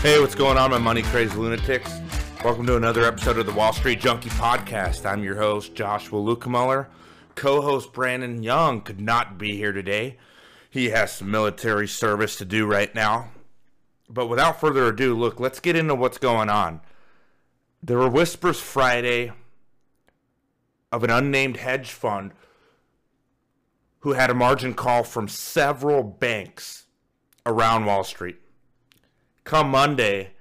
Hey, what's going on, my money crazed lunatics? Welcome to another episode of the Wall Street Junkie Podcast. I'm your host, Joshua Lukemuller. Co host Brandon Young could not be here today. He has some military service to do right now. But without further ado, look, let's get into what's going on. There were whispers Friday of an unnamed hedge fund who had a margin call from several banks around Wall Street come Monday,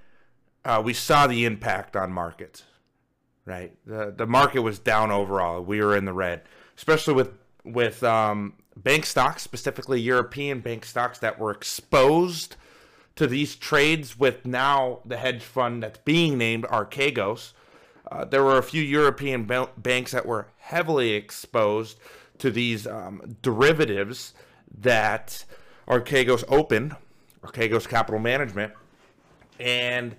uh, we saw the impact on markets. Right, the the market was down overall. We were in the red, especially with with um, bank stocks, specifically European bank stocks that were exposed to these trades. With now the hedge fund that's being named Archegos, uh, there were a few European banks that were heavily exposed to these um, derivatives that Archegos opened, Archegos Capital Management and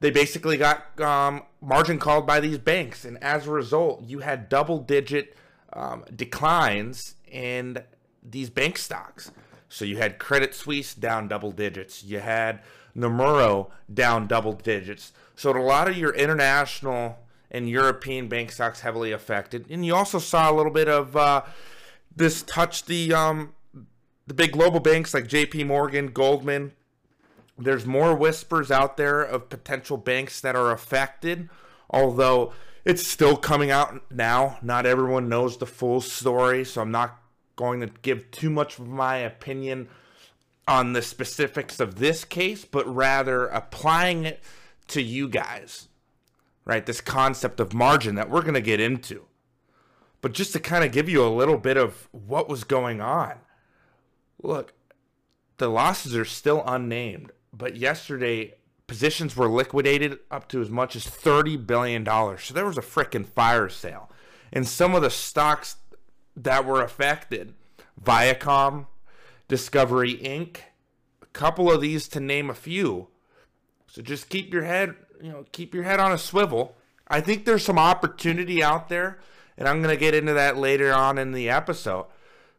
they basically got um, margin called by these banks, and as a result, you had double-digit um, declines in these bank stocks. So you had Credit Suisse down double digits. You had Nomura down double digits. So a lot of your international and European bank stocks heavily affected, and you also saw a little bit of uh, this touch the um, the big global banks like J.P. Morgan, Goldman, there's more whispers out there of potential banks that are affected, although it's still coming out now. Not everyone knows the full story, so I'm not going to give too much of my opinion on the specifics of this case, but rather applying it to you guys, right? This concept of margin that we're going to get into. But just to kind of give you a little bit of what was going on. Look, the losses are still unnamed but yesterday positions were liquidated up to as much as $30 billion. So there was a freaking fire sale. And some of the stocks that were affected Viacom, Discovery Inc., a couple of these to name a few. So just keep your head, you know, keep your head on a swivel. I think there's some opportunity out there, and I'm going to get into that later on in the episode.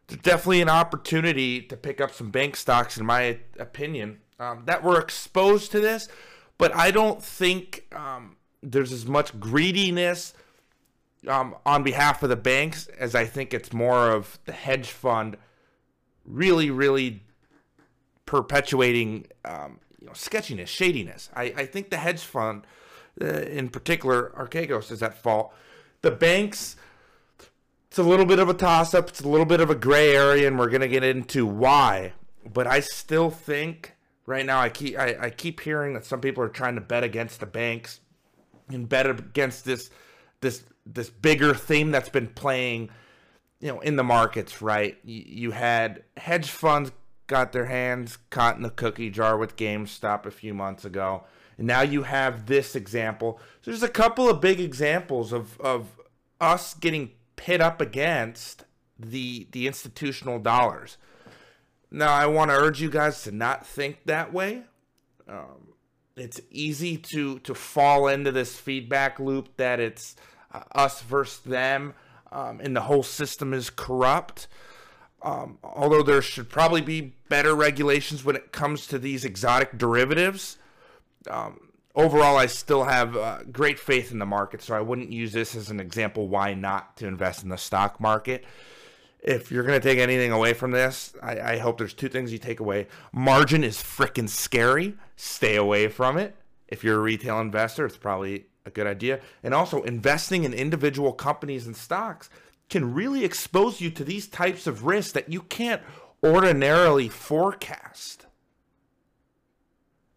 There's definitely an opportunity to pick up some bank stocks, in my opinion, um, that were exposed to this, but I don't think um, there's as much greediness um, on behalf of the banks as I think it's more of the hedge fund really, really perpetuating um, you know, sketchiness, shadiness. I, I think the hedge fund, uh, in particular, Archegos, is at fault. The banks, it's a little bit of a toss up, it's a little bit of a gray area, and we're going to get into why. But I still think right now I keep I, I keep hearing that some people are trying to bet against the banks and bet against this this this bigger theme that's been playing you know in the markets right? You, you had hedge funds got their hands caught in the cookie jar with GameStop a few months ago. And now you have this example. So there's a couple of big examples of of us getting pit up against the the institutional dollars now, I want to urge you guys to not think that way. Um, it's easy to to fall into this feedback loop that it's uh, us versus them, um, and the whole system is corrupt. Um, although there should probably be better regulations when it comes to these exotic derivatives. Um, overall, I still have uh, great faith in the market, so I wouldn't use this as an example why not to invest in the stock market if you're going to take anything away from this, I, I, hope there's two things you take away. Margin is freaking scary. Stay away from it. If you're a retail investor, it's probably a good idea. And also, investing in individual companies and stocks can really expose you to these types of risks that you can't ordinarily forecast.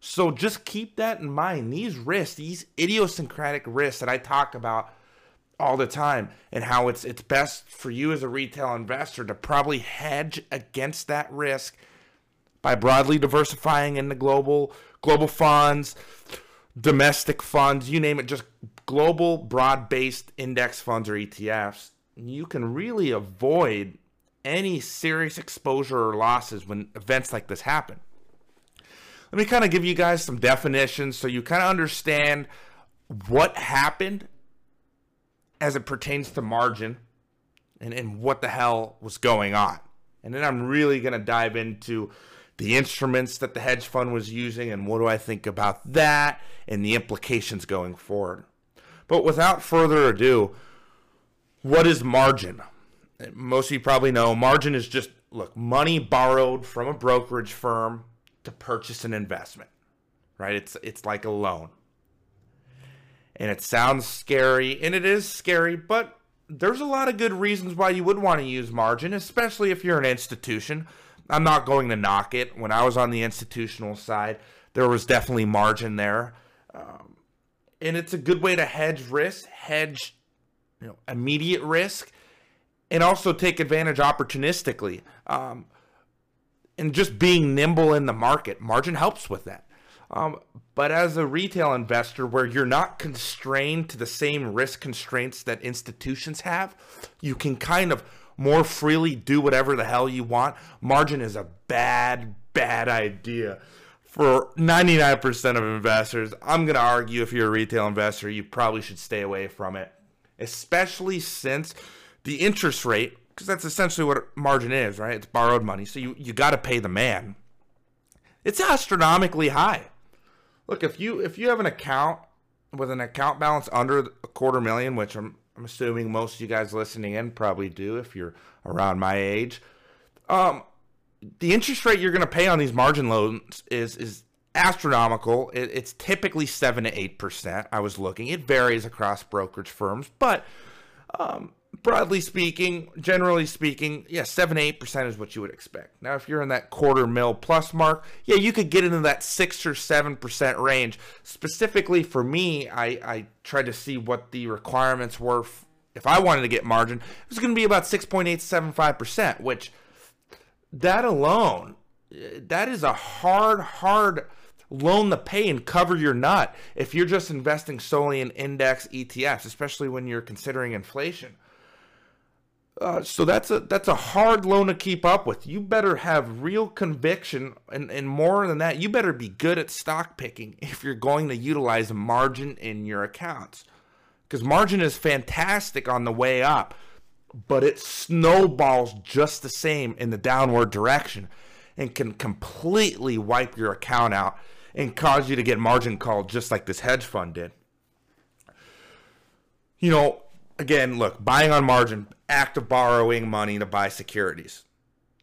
So just keep that in mind. These risks, these idiosyncratic risks that I talk about all the time and how it's it's best for you as a retail investor to probably hedge against that risk by broadly diversifying into global global funds, domestic funds, you name it, just global broad-based index funds or ETFs. You can really avoid any serious exposure or losses when events like this happen. Let me kind of give you guys some definitions so you kind of understand what happened as it pertains to margin and, and what the hell was going on. And then I'm really going to dive into the instruments that the hedge fund was using, and what do I think about that and the implications going forward. But without further ado, what is margin? Most of you probably know margin is just look, money borrowed from a brokerage firm to purchase an investment. Right? It's it's like a loan. And it sounds scary, and it is scary, but there's a lot of good reasons why you would want to use margin, especially if you're an institution. I'm not going to knock it. When I was on the institutional side, there was definitely margin there. Um, and it's a good way to hedge risk, hedge you know, immediate risk, and also take advantage opportunistically. Um, and just being nimble in the market, margin helps with that. Um, but as a retail investor, where you're not constrained to the same risk constraints that institutions have, you can kind of more freely do whatever the hell you want. Margin is a bad, bad idea for 99% of investors. I'm going to argue if you're a retail investor, you probably should stay away from it, especially since the interest rate, because that's essentially what margin is, right? It's borrowed money. So you, you got to pay the man. It's astronomically high. Look, if you if you have an account with an account balance under a quarter million, which I'm I'm assuming most of you guys listening in probably do if you're around my age. Um, the interest rate you're going to pay on these margin loans is is astronomical. It, it's typically seven to eight percent. I was looking. It varies across brokerage firms, but um, broadly speaking, generally speaking, yeah, seven eight percent is what you would expect. Now, if you're in that quarter mil plus mark, yeah, you could get into that six or seven percent range. Specifically for me, I I tried to see what the requirements were. F- if I wanted to get margin, it was going to be about six point eight seven five percent, which that alone, that is a hard, hard loan to pay and cover your nut if you're just investing solely in index ETFs, especially when you're considering inflation. Uh, so that's a that's a hard loan to keep up with. You better have real conviction, and, and more than that, you better be good at stock picking if you're going to utilize margin in your accounts. Because margin is fantastic on the way up, but it snowballs just the same in the downward direction and can completely wipe your account out and cause you to get margin called just like this hedge fund did. You know, again, look, buying on margin, act of borrowing money to buy securities.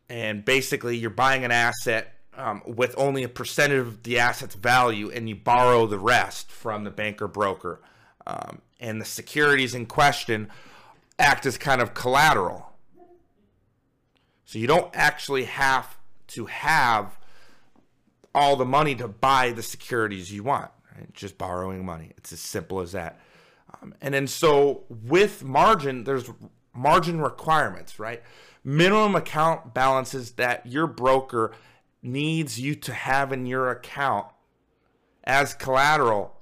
And basically, you're buying an asset um, with only a percentage of the asset's value, and you borrow the rest from the banker broker. Um, and the securities in question act as kind of collateral. So you don't actually have to have all the money to buy the securities you want. Right? Just borrowing money. It's as simple as that. Um, and then so with margin, there's margin requirements, right? Minimum account balances that your broker needs you to have in your account as collateral,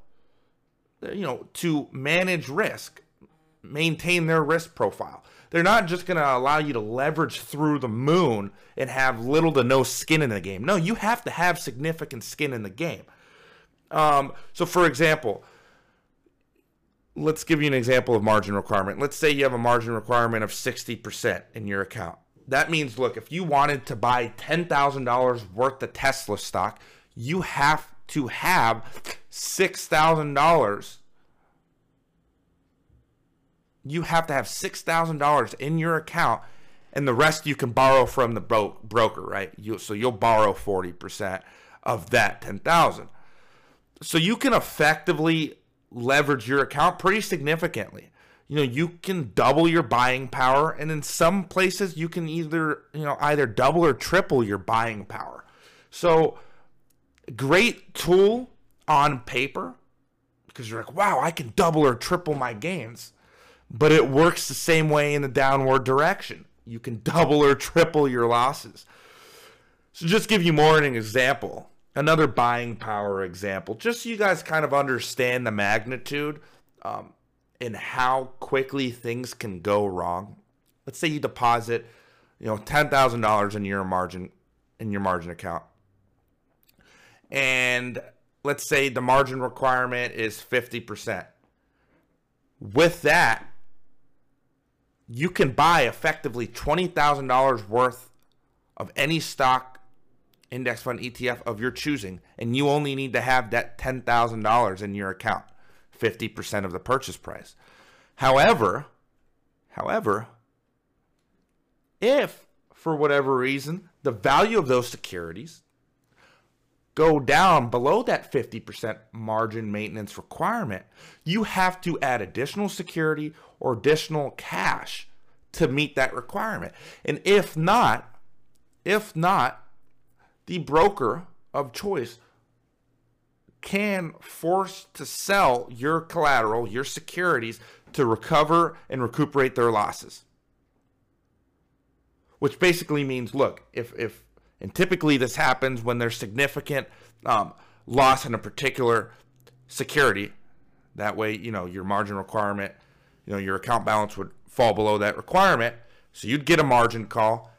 you know, to manage risk, maintain their risk profile. They're not just going to allow you to leverage through the moon and have little to no skin in the game. No, you have to have significant skin in the game. Um, so, for example, let's give you an example of margin requirement. Let's say you have a margin requirement of 60% in your account. That means, look, if you wanted to buy $10,000 worth of Tesla stock, you have to have $6,000. You have to have $6,000 in your account and the rest you can borrow from the bro- broker, right? You, so you'll borrow 40% of that 10,000. So you can effectively leverage your account pretty significantly. You know, you can double your buying power, and in some places you can either, you know, either double or triple your buying power. So, great tool on paper because you're like, wow, I can double or triple my gains. But it works the same way in the downward direction. You can double or triple your losses. So, just give you more an example another buying power example, just so you guys kind of understand the magnitude um, and how quickly things can go wrong. Let's say you deposit, you know, ten thousand dollars in your margin in your margin account, and let's say the margin requirement is fifty percent. With that, you can buy effectively twenty thousand dollars worth of any stock index fund ETF of your choosing, and you only need to have that $10,000 in your account, 50% of the purchase price. However, however, if for whatever reason the value of those securities go down below that 50% margin maintenance requirement, you have to add additional security or additional cash to meet that requirement. And if not, if not, the broker of choice can force to sell your collateral, your securities to recover and recuperate their losses. Which basically means look, if if and typically this happens when there's significant um, loss in a particular security. That way, you know, your margin requirement, you know, your account balance would fall below that requirement. So you'd get a margin call.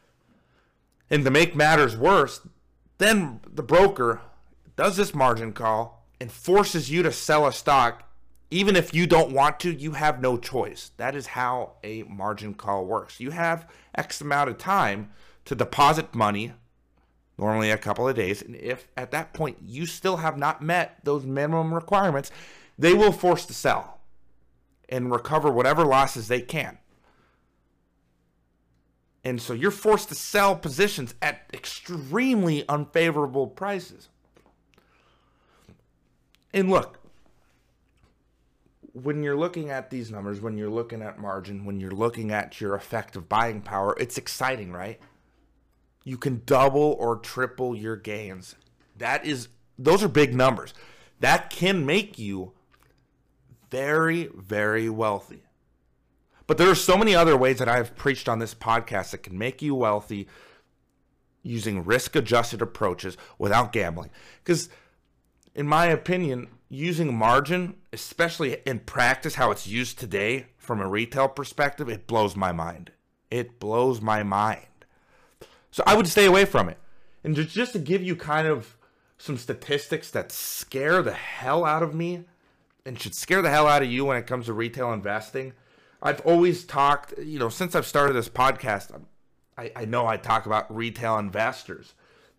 And to make matters worse, then the broker does this margin call and forces you to sell a stock. Even if you don't want to, you have no choice. That is how a margin call works. You have X amount of time to deposit money, normally a couple of days. And if at that point you still have not met those minimum requirements, they will force to sell and recover whatever losses they can. And so you're forced to sell positions at extremely unfavorable prices. And look, when you're looking at these numbers, when you're looking at margin, when you're looking at your effective buying power, it's exciting, right? You can double or triple your gains. That is those are big numbers. That can make you very very wealthy. But there are so many other ways that I've preached on this podcast that can make you wealthy using risk adjusted approaches without gambling. Because, in my opinion, using margin, especially in practice, how it's used today from a retail perspective, it blows my mind. It blows my mind. So I would stay away from it. And just, just to give you kind of some statistics that scare the hell out of me and should scare the hell out of you when it comes to retail investing I've always talked, you know, since I've started this podcast, I, I know I talk about retail investors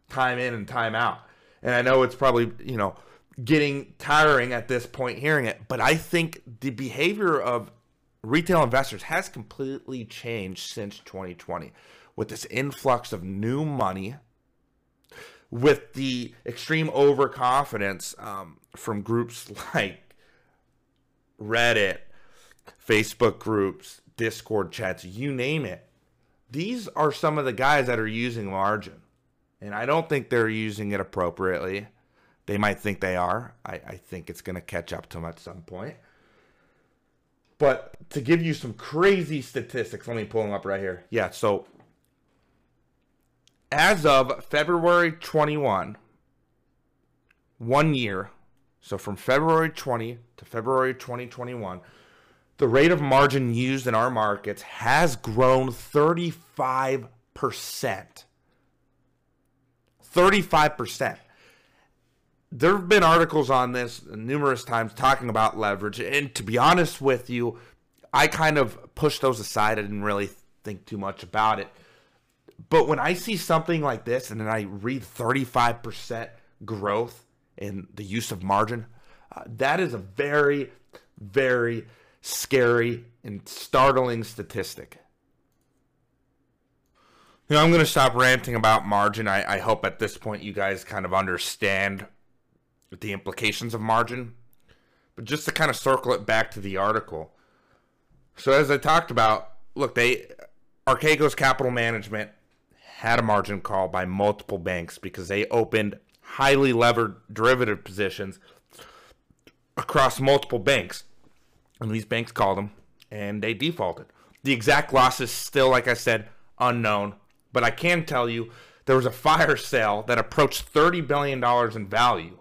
time in and time out. And I know it's probably, you know, getting tiring at this point hearing it, but I think the behavior of retail investors has completely changed since 2020 with this influx of new money, with the extreme overconfidence um, from groups like Reddit Facebook groups, Discord chats, you name it. These are some of the guys that are using margin. And I don't think they're using it appropriately. They might think they are. I, I think it's going to catch up to them at some point. But to give you some crazy statistics, let me pull them up right here. Yeah, so as of February 21, one year, so from February 20 to February 2021, the rate of margin used in our markets has grown 35%. 35%. There have been articles on this numerous times talking about leverage. And to be honest with you, I kind of pushed those aside. I didn't really think too much about it. But when I see something like this and then I read 35% growth in the use of margin, uh, that is a very, very scary, and startling statistic. You know, I'm going to stop ranting about margin. I, I hope at this point you guys kind of understand the implications of margin. But just to kind of circle it back to the article. So as I talked about, look, they Archegos Capital Management had a margin call by multiple banks because they opened highly levered derivative positions across multiple banks. And these banks called them and they defaulted. The exact loss is still, like I said, unknown. But I can tell you there was a fire sale that approached $30 billion in value.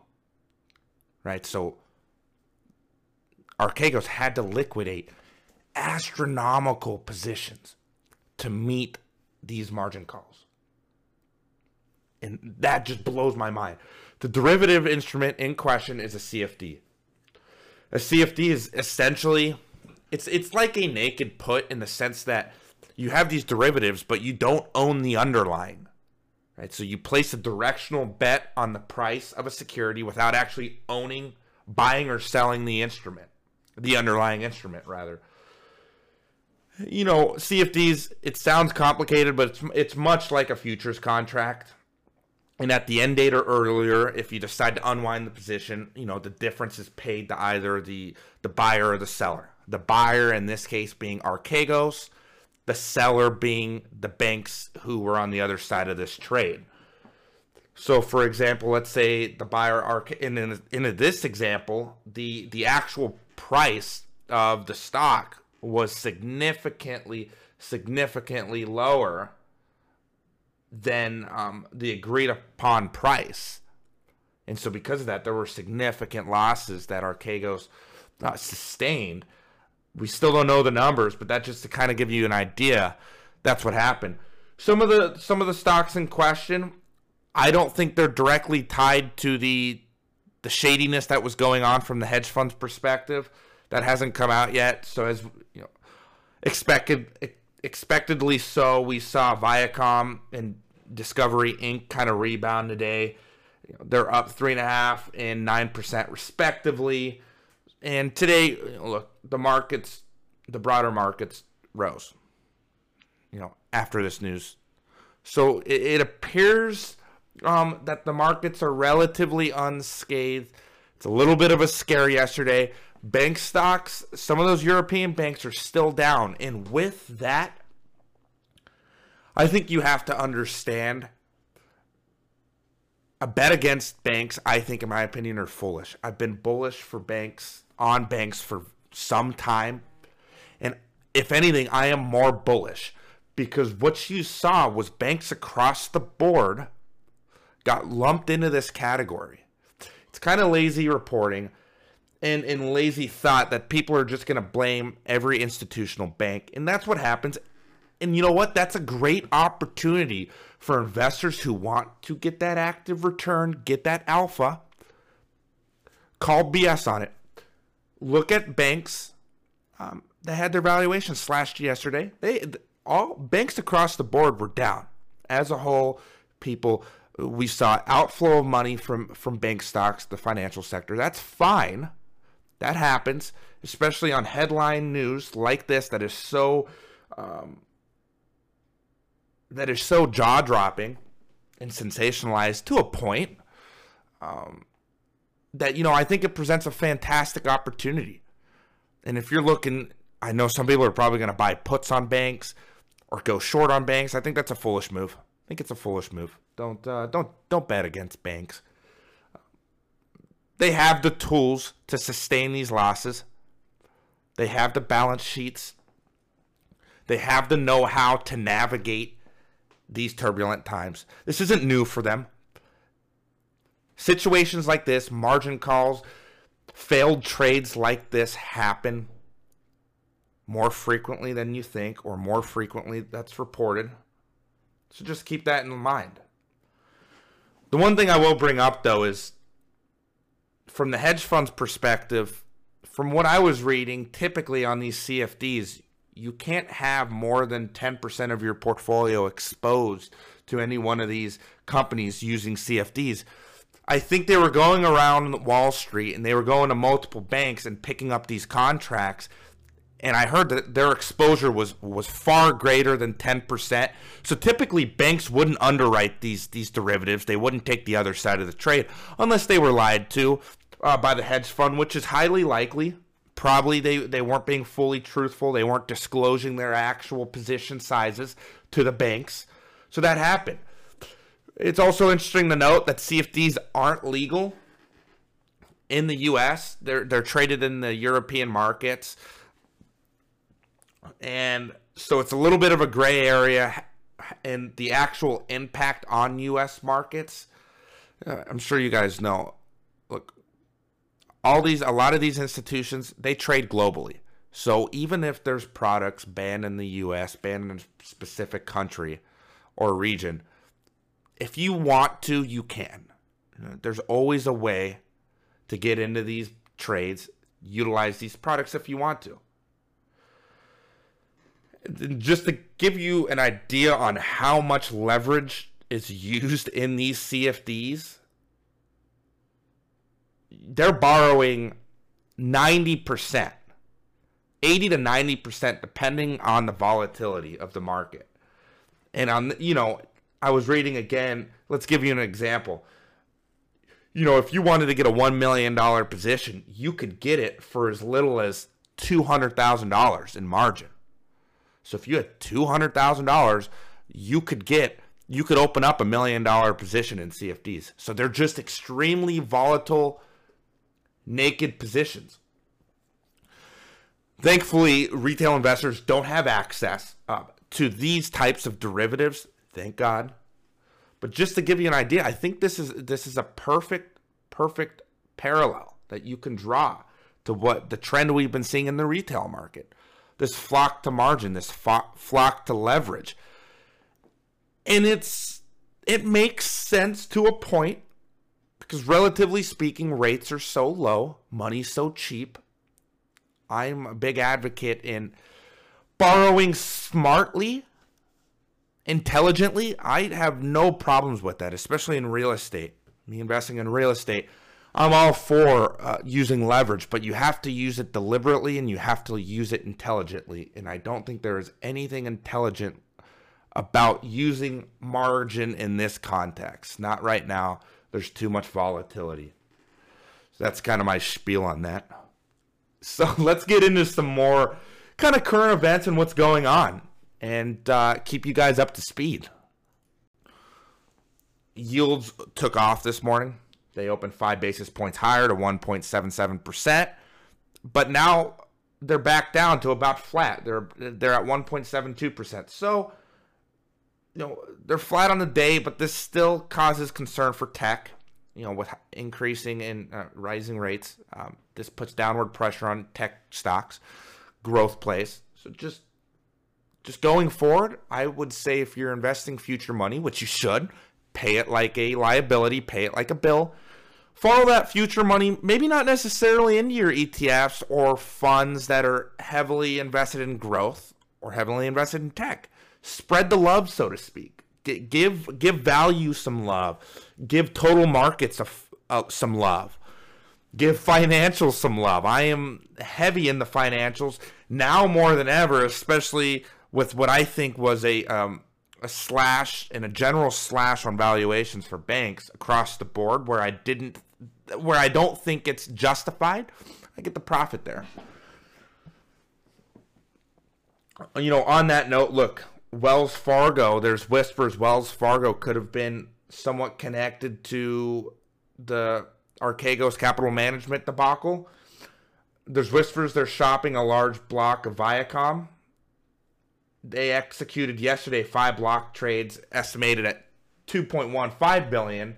Right? So Archegos had to liquidate astronomical positions to meet these margin calls. And that just blows my mind. The derivative instrument in question is a CFD. A CFD is essentially it's it's like a naked put in the sense that you have these derivatives, but you don't own the underlying. Right? So you place a directional bet on the price of a security without actually owning, buying or selling the instrument, the underlying instrument rather. You know, CFDs, it sounds complicated, but it's it's much like a futures contract. And at the end date or earlier, if you decide to unwind the position, you know, the difference is paid to either the the buyer or the seller. The buyer in this case being Archegos, the seller being the banks who were on the other side of this trade. So, for example, let's say the buyer are in in, in this example, the the actual price of the stock was significantly significantly lower than um, the agreed upon price, and so because of that, there were significant losses that Archegos uh, sustained we still don't know the numbers, but that just to kind of give you an idea, that's what happened. Some of the some of the stocks in question, I don't think they're directly tied to the the shadiness that was going on from the hedge funds perspective. That hasn't come out yet. So as you know, expected expectedly so, we saw Viacom and Discovery Inc. kind of rebound today. They're up three and a half and nine percent respectively. And today, look, the markets, the broader markets rose, you know, after this news. So it, it appears um, that the markets are relatively unscathed. It's a little bit of a scare yesterday. Bank stocks, some of those European banks are still down. And with that, I think you have to understand a bet against banks, I think, in my opinion, are foolish. I've been bullish for banks on banks for some time. And if anything, I am more bullish because what you saw was banks across the board got lumped into this category. It's kind of lazy reporting and, and lazy thought that people are just going to blame every institutional bank. And that's what happens. And you know what? That's a great opportunity for investors who want to get that active return, get that alpha. Call BS on it look at banks um, that had their valuation slashed yesterday. They all banks across the board were down as a whole. People we saw outflow of money from from bank stocks, the financial sector. That's fine. That happens, especially on headline news like this that is so um, that is so jaw dropping and sensationalized to a point. Um, that you know I think it presents a fantastic opportunity. And if you're looking, I know some people are probably going to buy puts on banks or go short on banks. I think that's a foolish move. I think it's a foolish move. Don't uh, don't don't bet against banks. They have the tools to sustain these losses. They have the balance sheets. They have the know-how to navigate these turbulent times. This isn't new for them. Situations like this, margin calls, failed trades like this happen more frequently than you think, or more frequently that's reported. So just keep that in mind. The one thing I will bring up, though, is from the hedge fund's perspective, from what I was reading, typically on these CFDs, you can't have more than 10% of your portfolio exposed to any one of these companies using CFDs. I think they were going around Wall Street and they were going to multiple banks and picking up these contracts. And I heard that their exposure was was far greater than 10%. So typically banks wouldn't underwrite these these derivatives. They wouldn't take the other side of the trade unless they were lied to uh, by the hedge fund, which is highly likely. Probably they, they weren't being fully truthful. They weren't disclosing their actual position sizes to the banks. So that happened. It's also interesting to note that CFDs aren't legal in the US. They're they're traded in the European markets. And so it's a little bit of a gray area in the actual impact on US markets. Uh, I'm sure you guys know. Look, all these a lot of these institutions, they trade globally. So even if there's products banned in the US, banned in a specific country or region, if you want to, you can. There's always a way to get into these trades, utilize these products if you want to. Just to give you an idea on how much leverage is used in these CFDs, they're borrowing 90%, 80 to 90%, depending on the volatility of the market. And on, you know, I was reading again, let's give you an example. You know, if you wanted to get a $1 million position, you could get it for as little as $200,000 in margin. So if you had $200,000, you could get you could open up a million dollar position in CFDs. So they're just extremely volatile naked positions. Thankfully, retail investors don't have access uh, to these types of derivatives. Thank God. But just to give you an idea, I think this is this is a perfect perfect parallel that you can draw to what the trend we've been seeing in the retail market. This flock to margin, this fo- flock to leverage. And it's it makes sense to a point because relatively speaking, rates are so low, money's so cheap. I'm a big advocate in borrowing smartly, intelligently. I have no problems with that, especially in real estate. Me investing in real estate, I'm all for uh, using leverage, but you have to use it deliberately and you have to use it intelligently. And I don't think there is anything intelligent about using margin in this context. Not right now there's too much volatility. So that's kind of my spiel on that. So let's get into some more kind of current events and what's going on and uh, keep you guys up to speed. Yields took off this morning. They opened five basis points higher to 1.77%, but now they're back down to about flat. They're they're at 1.72%. So you know, they're flat on the day, but this still causes concern for tech. You know, with increasing and uh, rising rates, um, this puts downward pressure on tech stocks, growth plays. So just, just going forward, I would say if you're investing future money, which you should, pay it like a liability, pay it like a bill. Follow that future money, maybe not necessarily into your ETFs or funds that are heavily invested in growth or heavily invested in tech spread the love, so to speak. give give value some love. Give total markets a, some love. Give financials some love. I am heavy in the financials now more than ever, especially with what I think was a um, a slash and a general slash on valuations for banks across the board, where I didn't, where I don't think it's justified. I get the profit there. You know, on that note, look, Wells Fargo, there's whispers Wells Fargo could have been somewhat connected to the Archegos capital management debacle. There's whispers they're shopping a large block of Viacom. They executed yesterday five block trades estimated at 2.15 billion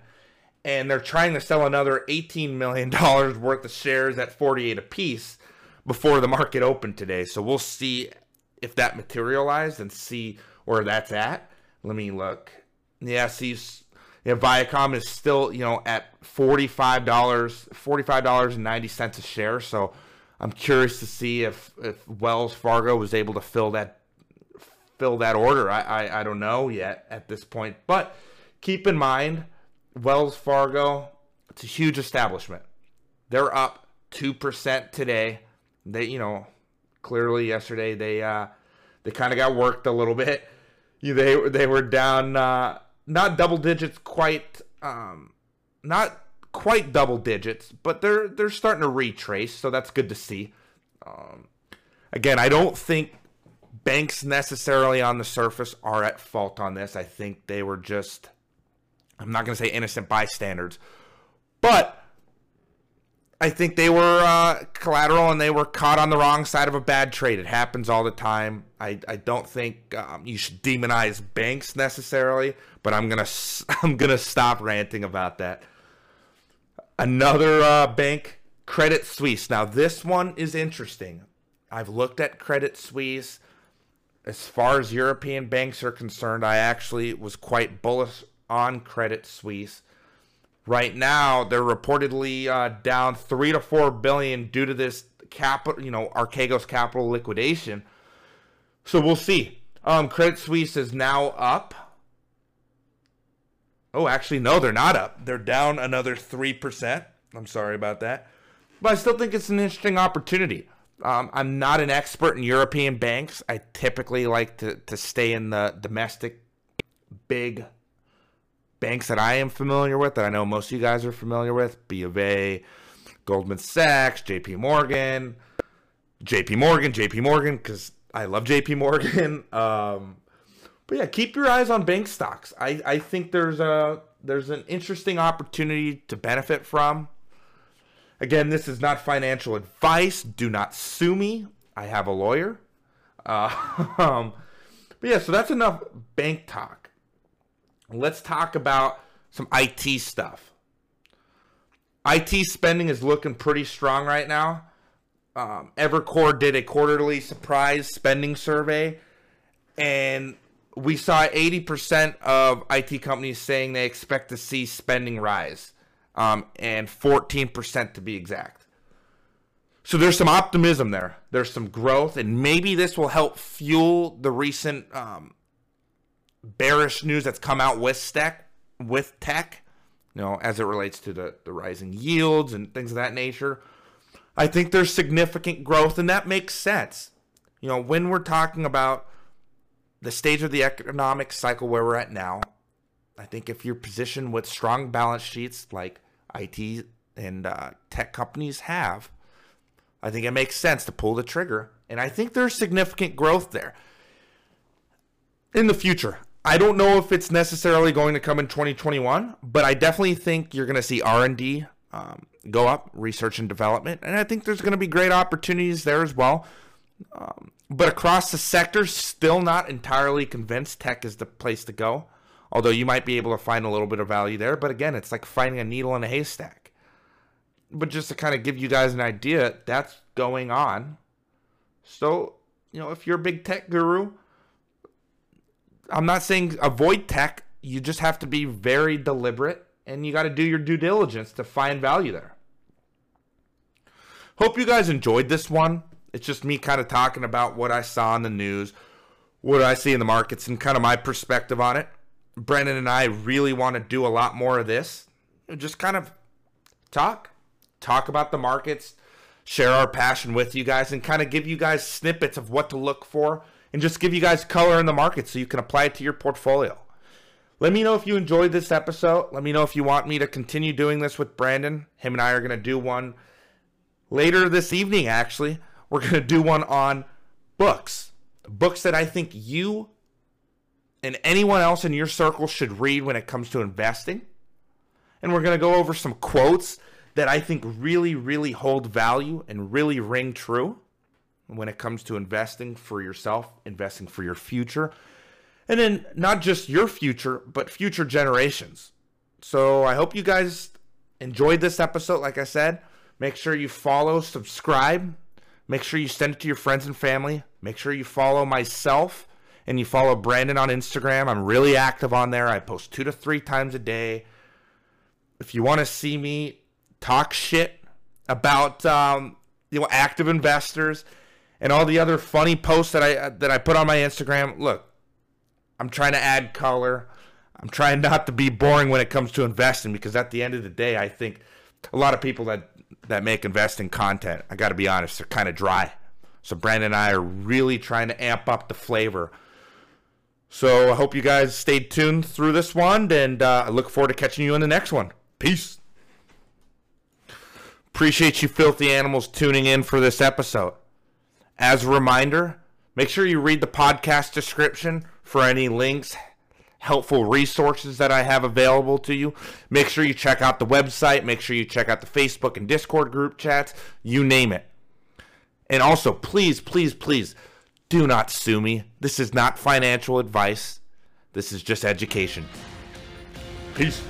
and they're trying to sell another 18 million dollars worth of shares at 48 apiece before the market opened today. So we'll see if that materialized and see where that's at. Let me look. Yeah, see, yeah, Viacom is still, you know, at $45, $45.90 a share. So I'm curious to see if, if Wells Fargo was able to fill that fill that order. I, I, I don't know yet at this point. But keep in mind, Wells Fargo, it's a huge establishment. They're up 2% today. They, you know, clearly yesterday they uh, they kind of got worked a little bit. They they were down uh, not double digits quite, um, not quite double digits, but they're they're starting to retrace, so that's good to see. Um, again, I don't think banks necessarily on the surface are at fault on this. I think they were just I'm not going to say innocent bystanders, but I think they were uh, collateral and they were caught on the wrong side of a bad trade. It happens all the time. I, I don't think um, you should demonize banks necessarily, but I'm gonna I'm gonna stop ranting about that. Another uh, bank, Credit Suisse. Now this one is interesting. I've looked at Credit Suisse. As far as European banks are concerned, I actually was quite bullish on Credit Suisse. Right now, they're reportedly uh, down three to four billion due to this capital, you know, Archegos capital liquidation. So we'll see. Um, Credit Suisse is now up Oh, actually, no, they're not up. They're down another 3%. I'm sorry about that. But I still think it's an interesting opportunity. Um, I'm not an expert in European banks. I typically like to, to stay in the domestic big banks that I am familiar with, that I know most of you guys are familiar with B of A, Goldman Sachs, JP Morgan, JP Morgan, JP Morgan, because I love JP Morgan. Um, but yeah, keep your eyes on bank stocks. I, I think there's a there's an interesting opportunity to benefit from. Again, this is not financial advice. Do not sue me. I have a lawyer. Uh, but yeah, so that's enough bank talk. Let's talk about some IT stuff. IT spending is looking pretty strong right now. Um, Evercore did a quarterly surprise spending survey, and we saw 80% of IT companies saying they expect to see spending rise, um, and 14% to be exact. So there's some optimism there. There's some growth, and maybe this will help fuel the recent um, bearish news that's come out with tech, with tech, you know, as it relates to the, the rising yields and things of that nature. I think there's significant growth, and that makes sense. You know, when we're talking about the stage of the economic cycle where we're at now, I think if you're positioned with strong balance sheets like IT and uh, tech companies have, I think it makes sense to pull the trigger. And I think there's significant growth there in the future. I don't know if it's necessarily going to come in 2021, but I definitely think you're going to see R&D um, go up, research and development, and I think there's going to be great opportunities there as well. Um, but across the sector, still not entirely convinced tech is the place to go. Although you might be able to find a little bit of value there, but again, it's like finding a needle in a haystack. But just to kind of give you guys an idea, that's going on. So, you know, if you're a big tech guru, I'm not saying avoid tech. You just have to be very deliberate and you got to do your due diligence to find value there. Hope you guys enjoyed this one. It's just me kind of talking about what I saw in the news, what I see in the markets, and kind of my perspective on it. Brendan and I really want to do a lot more of this. Just kind of talk, talk about the markets, share our passion with you guys, and kind of give you guys snippets of what to look for, and just give you guys color in the market so you can apply it to your portfolio. Let me know if you enjoyed this episode. Let me know if you want me to continue doing this with Brandon. Him and I are going to do one later this evening, actually we're going to do one on books. Books that I think you and anyone else in your circle should read when it comes to investing. And we're going to go over some quotes that I think really, really hold value and really ring true when it comes to investing for yourself, investing for your future. And then not just your future, but future generations. So I hope you guys enjoyed this episode. Like I said, make sure you follow, subscribe, Make sure you send it to your friends and family. Make sure you follow myself and you follow Brandon on Instagram. I'm really active on there. I post two to three times a day. If you want to see me talk shit about um, you know active investors and all the other funny posts that I that I put on my Instagram, look, I'm trying to add color. I'm trying not to be boring when it comes to investing because at the end of the day, I think a lot of people that that make investing content, I got to be honest, they're kind of dry. So Brandon and I are really trying to amp up the flavor. So I hope you guys stayed tuned through this one, and uh, I look forward to catching you in the next one. Peace. Appreciate you filthy animals tuning in for this episode. As a reminder, make sure you read the podcast description for any links, helpful resources that I have available to you. Make sure you check out the website. Make sure you check out the Facebook and Discord group chats. You name it. And also, please, please, please do not sue me. This is not financial advice. This is just education. Peace.